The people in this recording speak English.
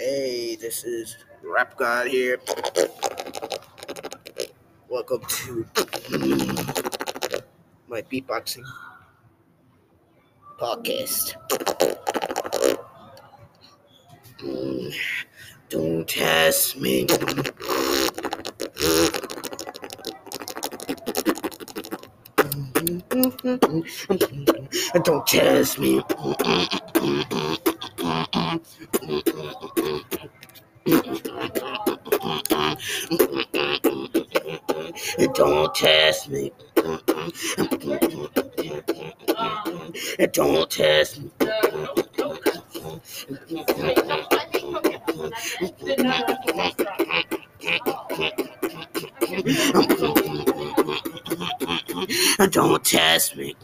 Hey, this is Rap God here. Welcome to my beatboxing podcast. Don't test me. Don't test me. Don't test me. Don't test me. Don't test me.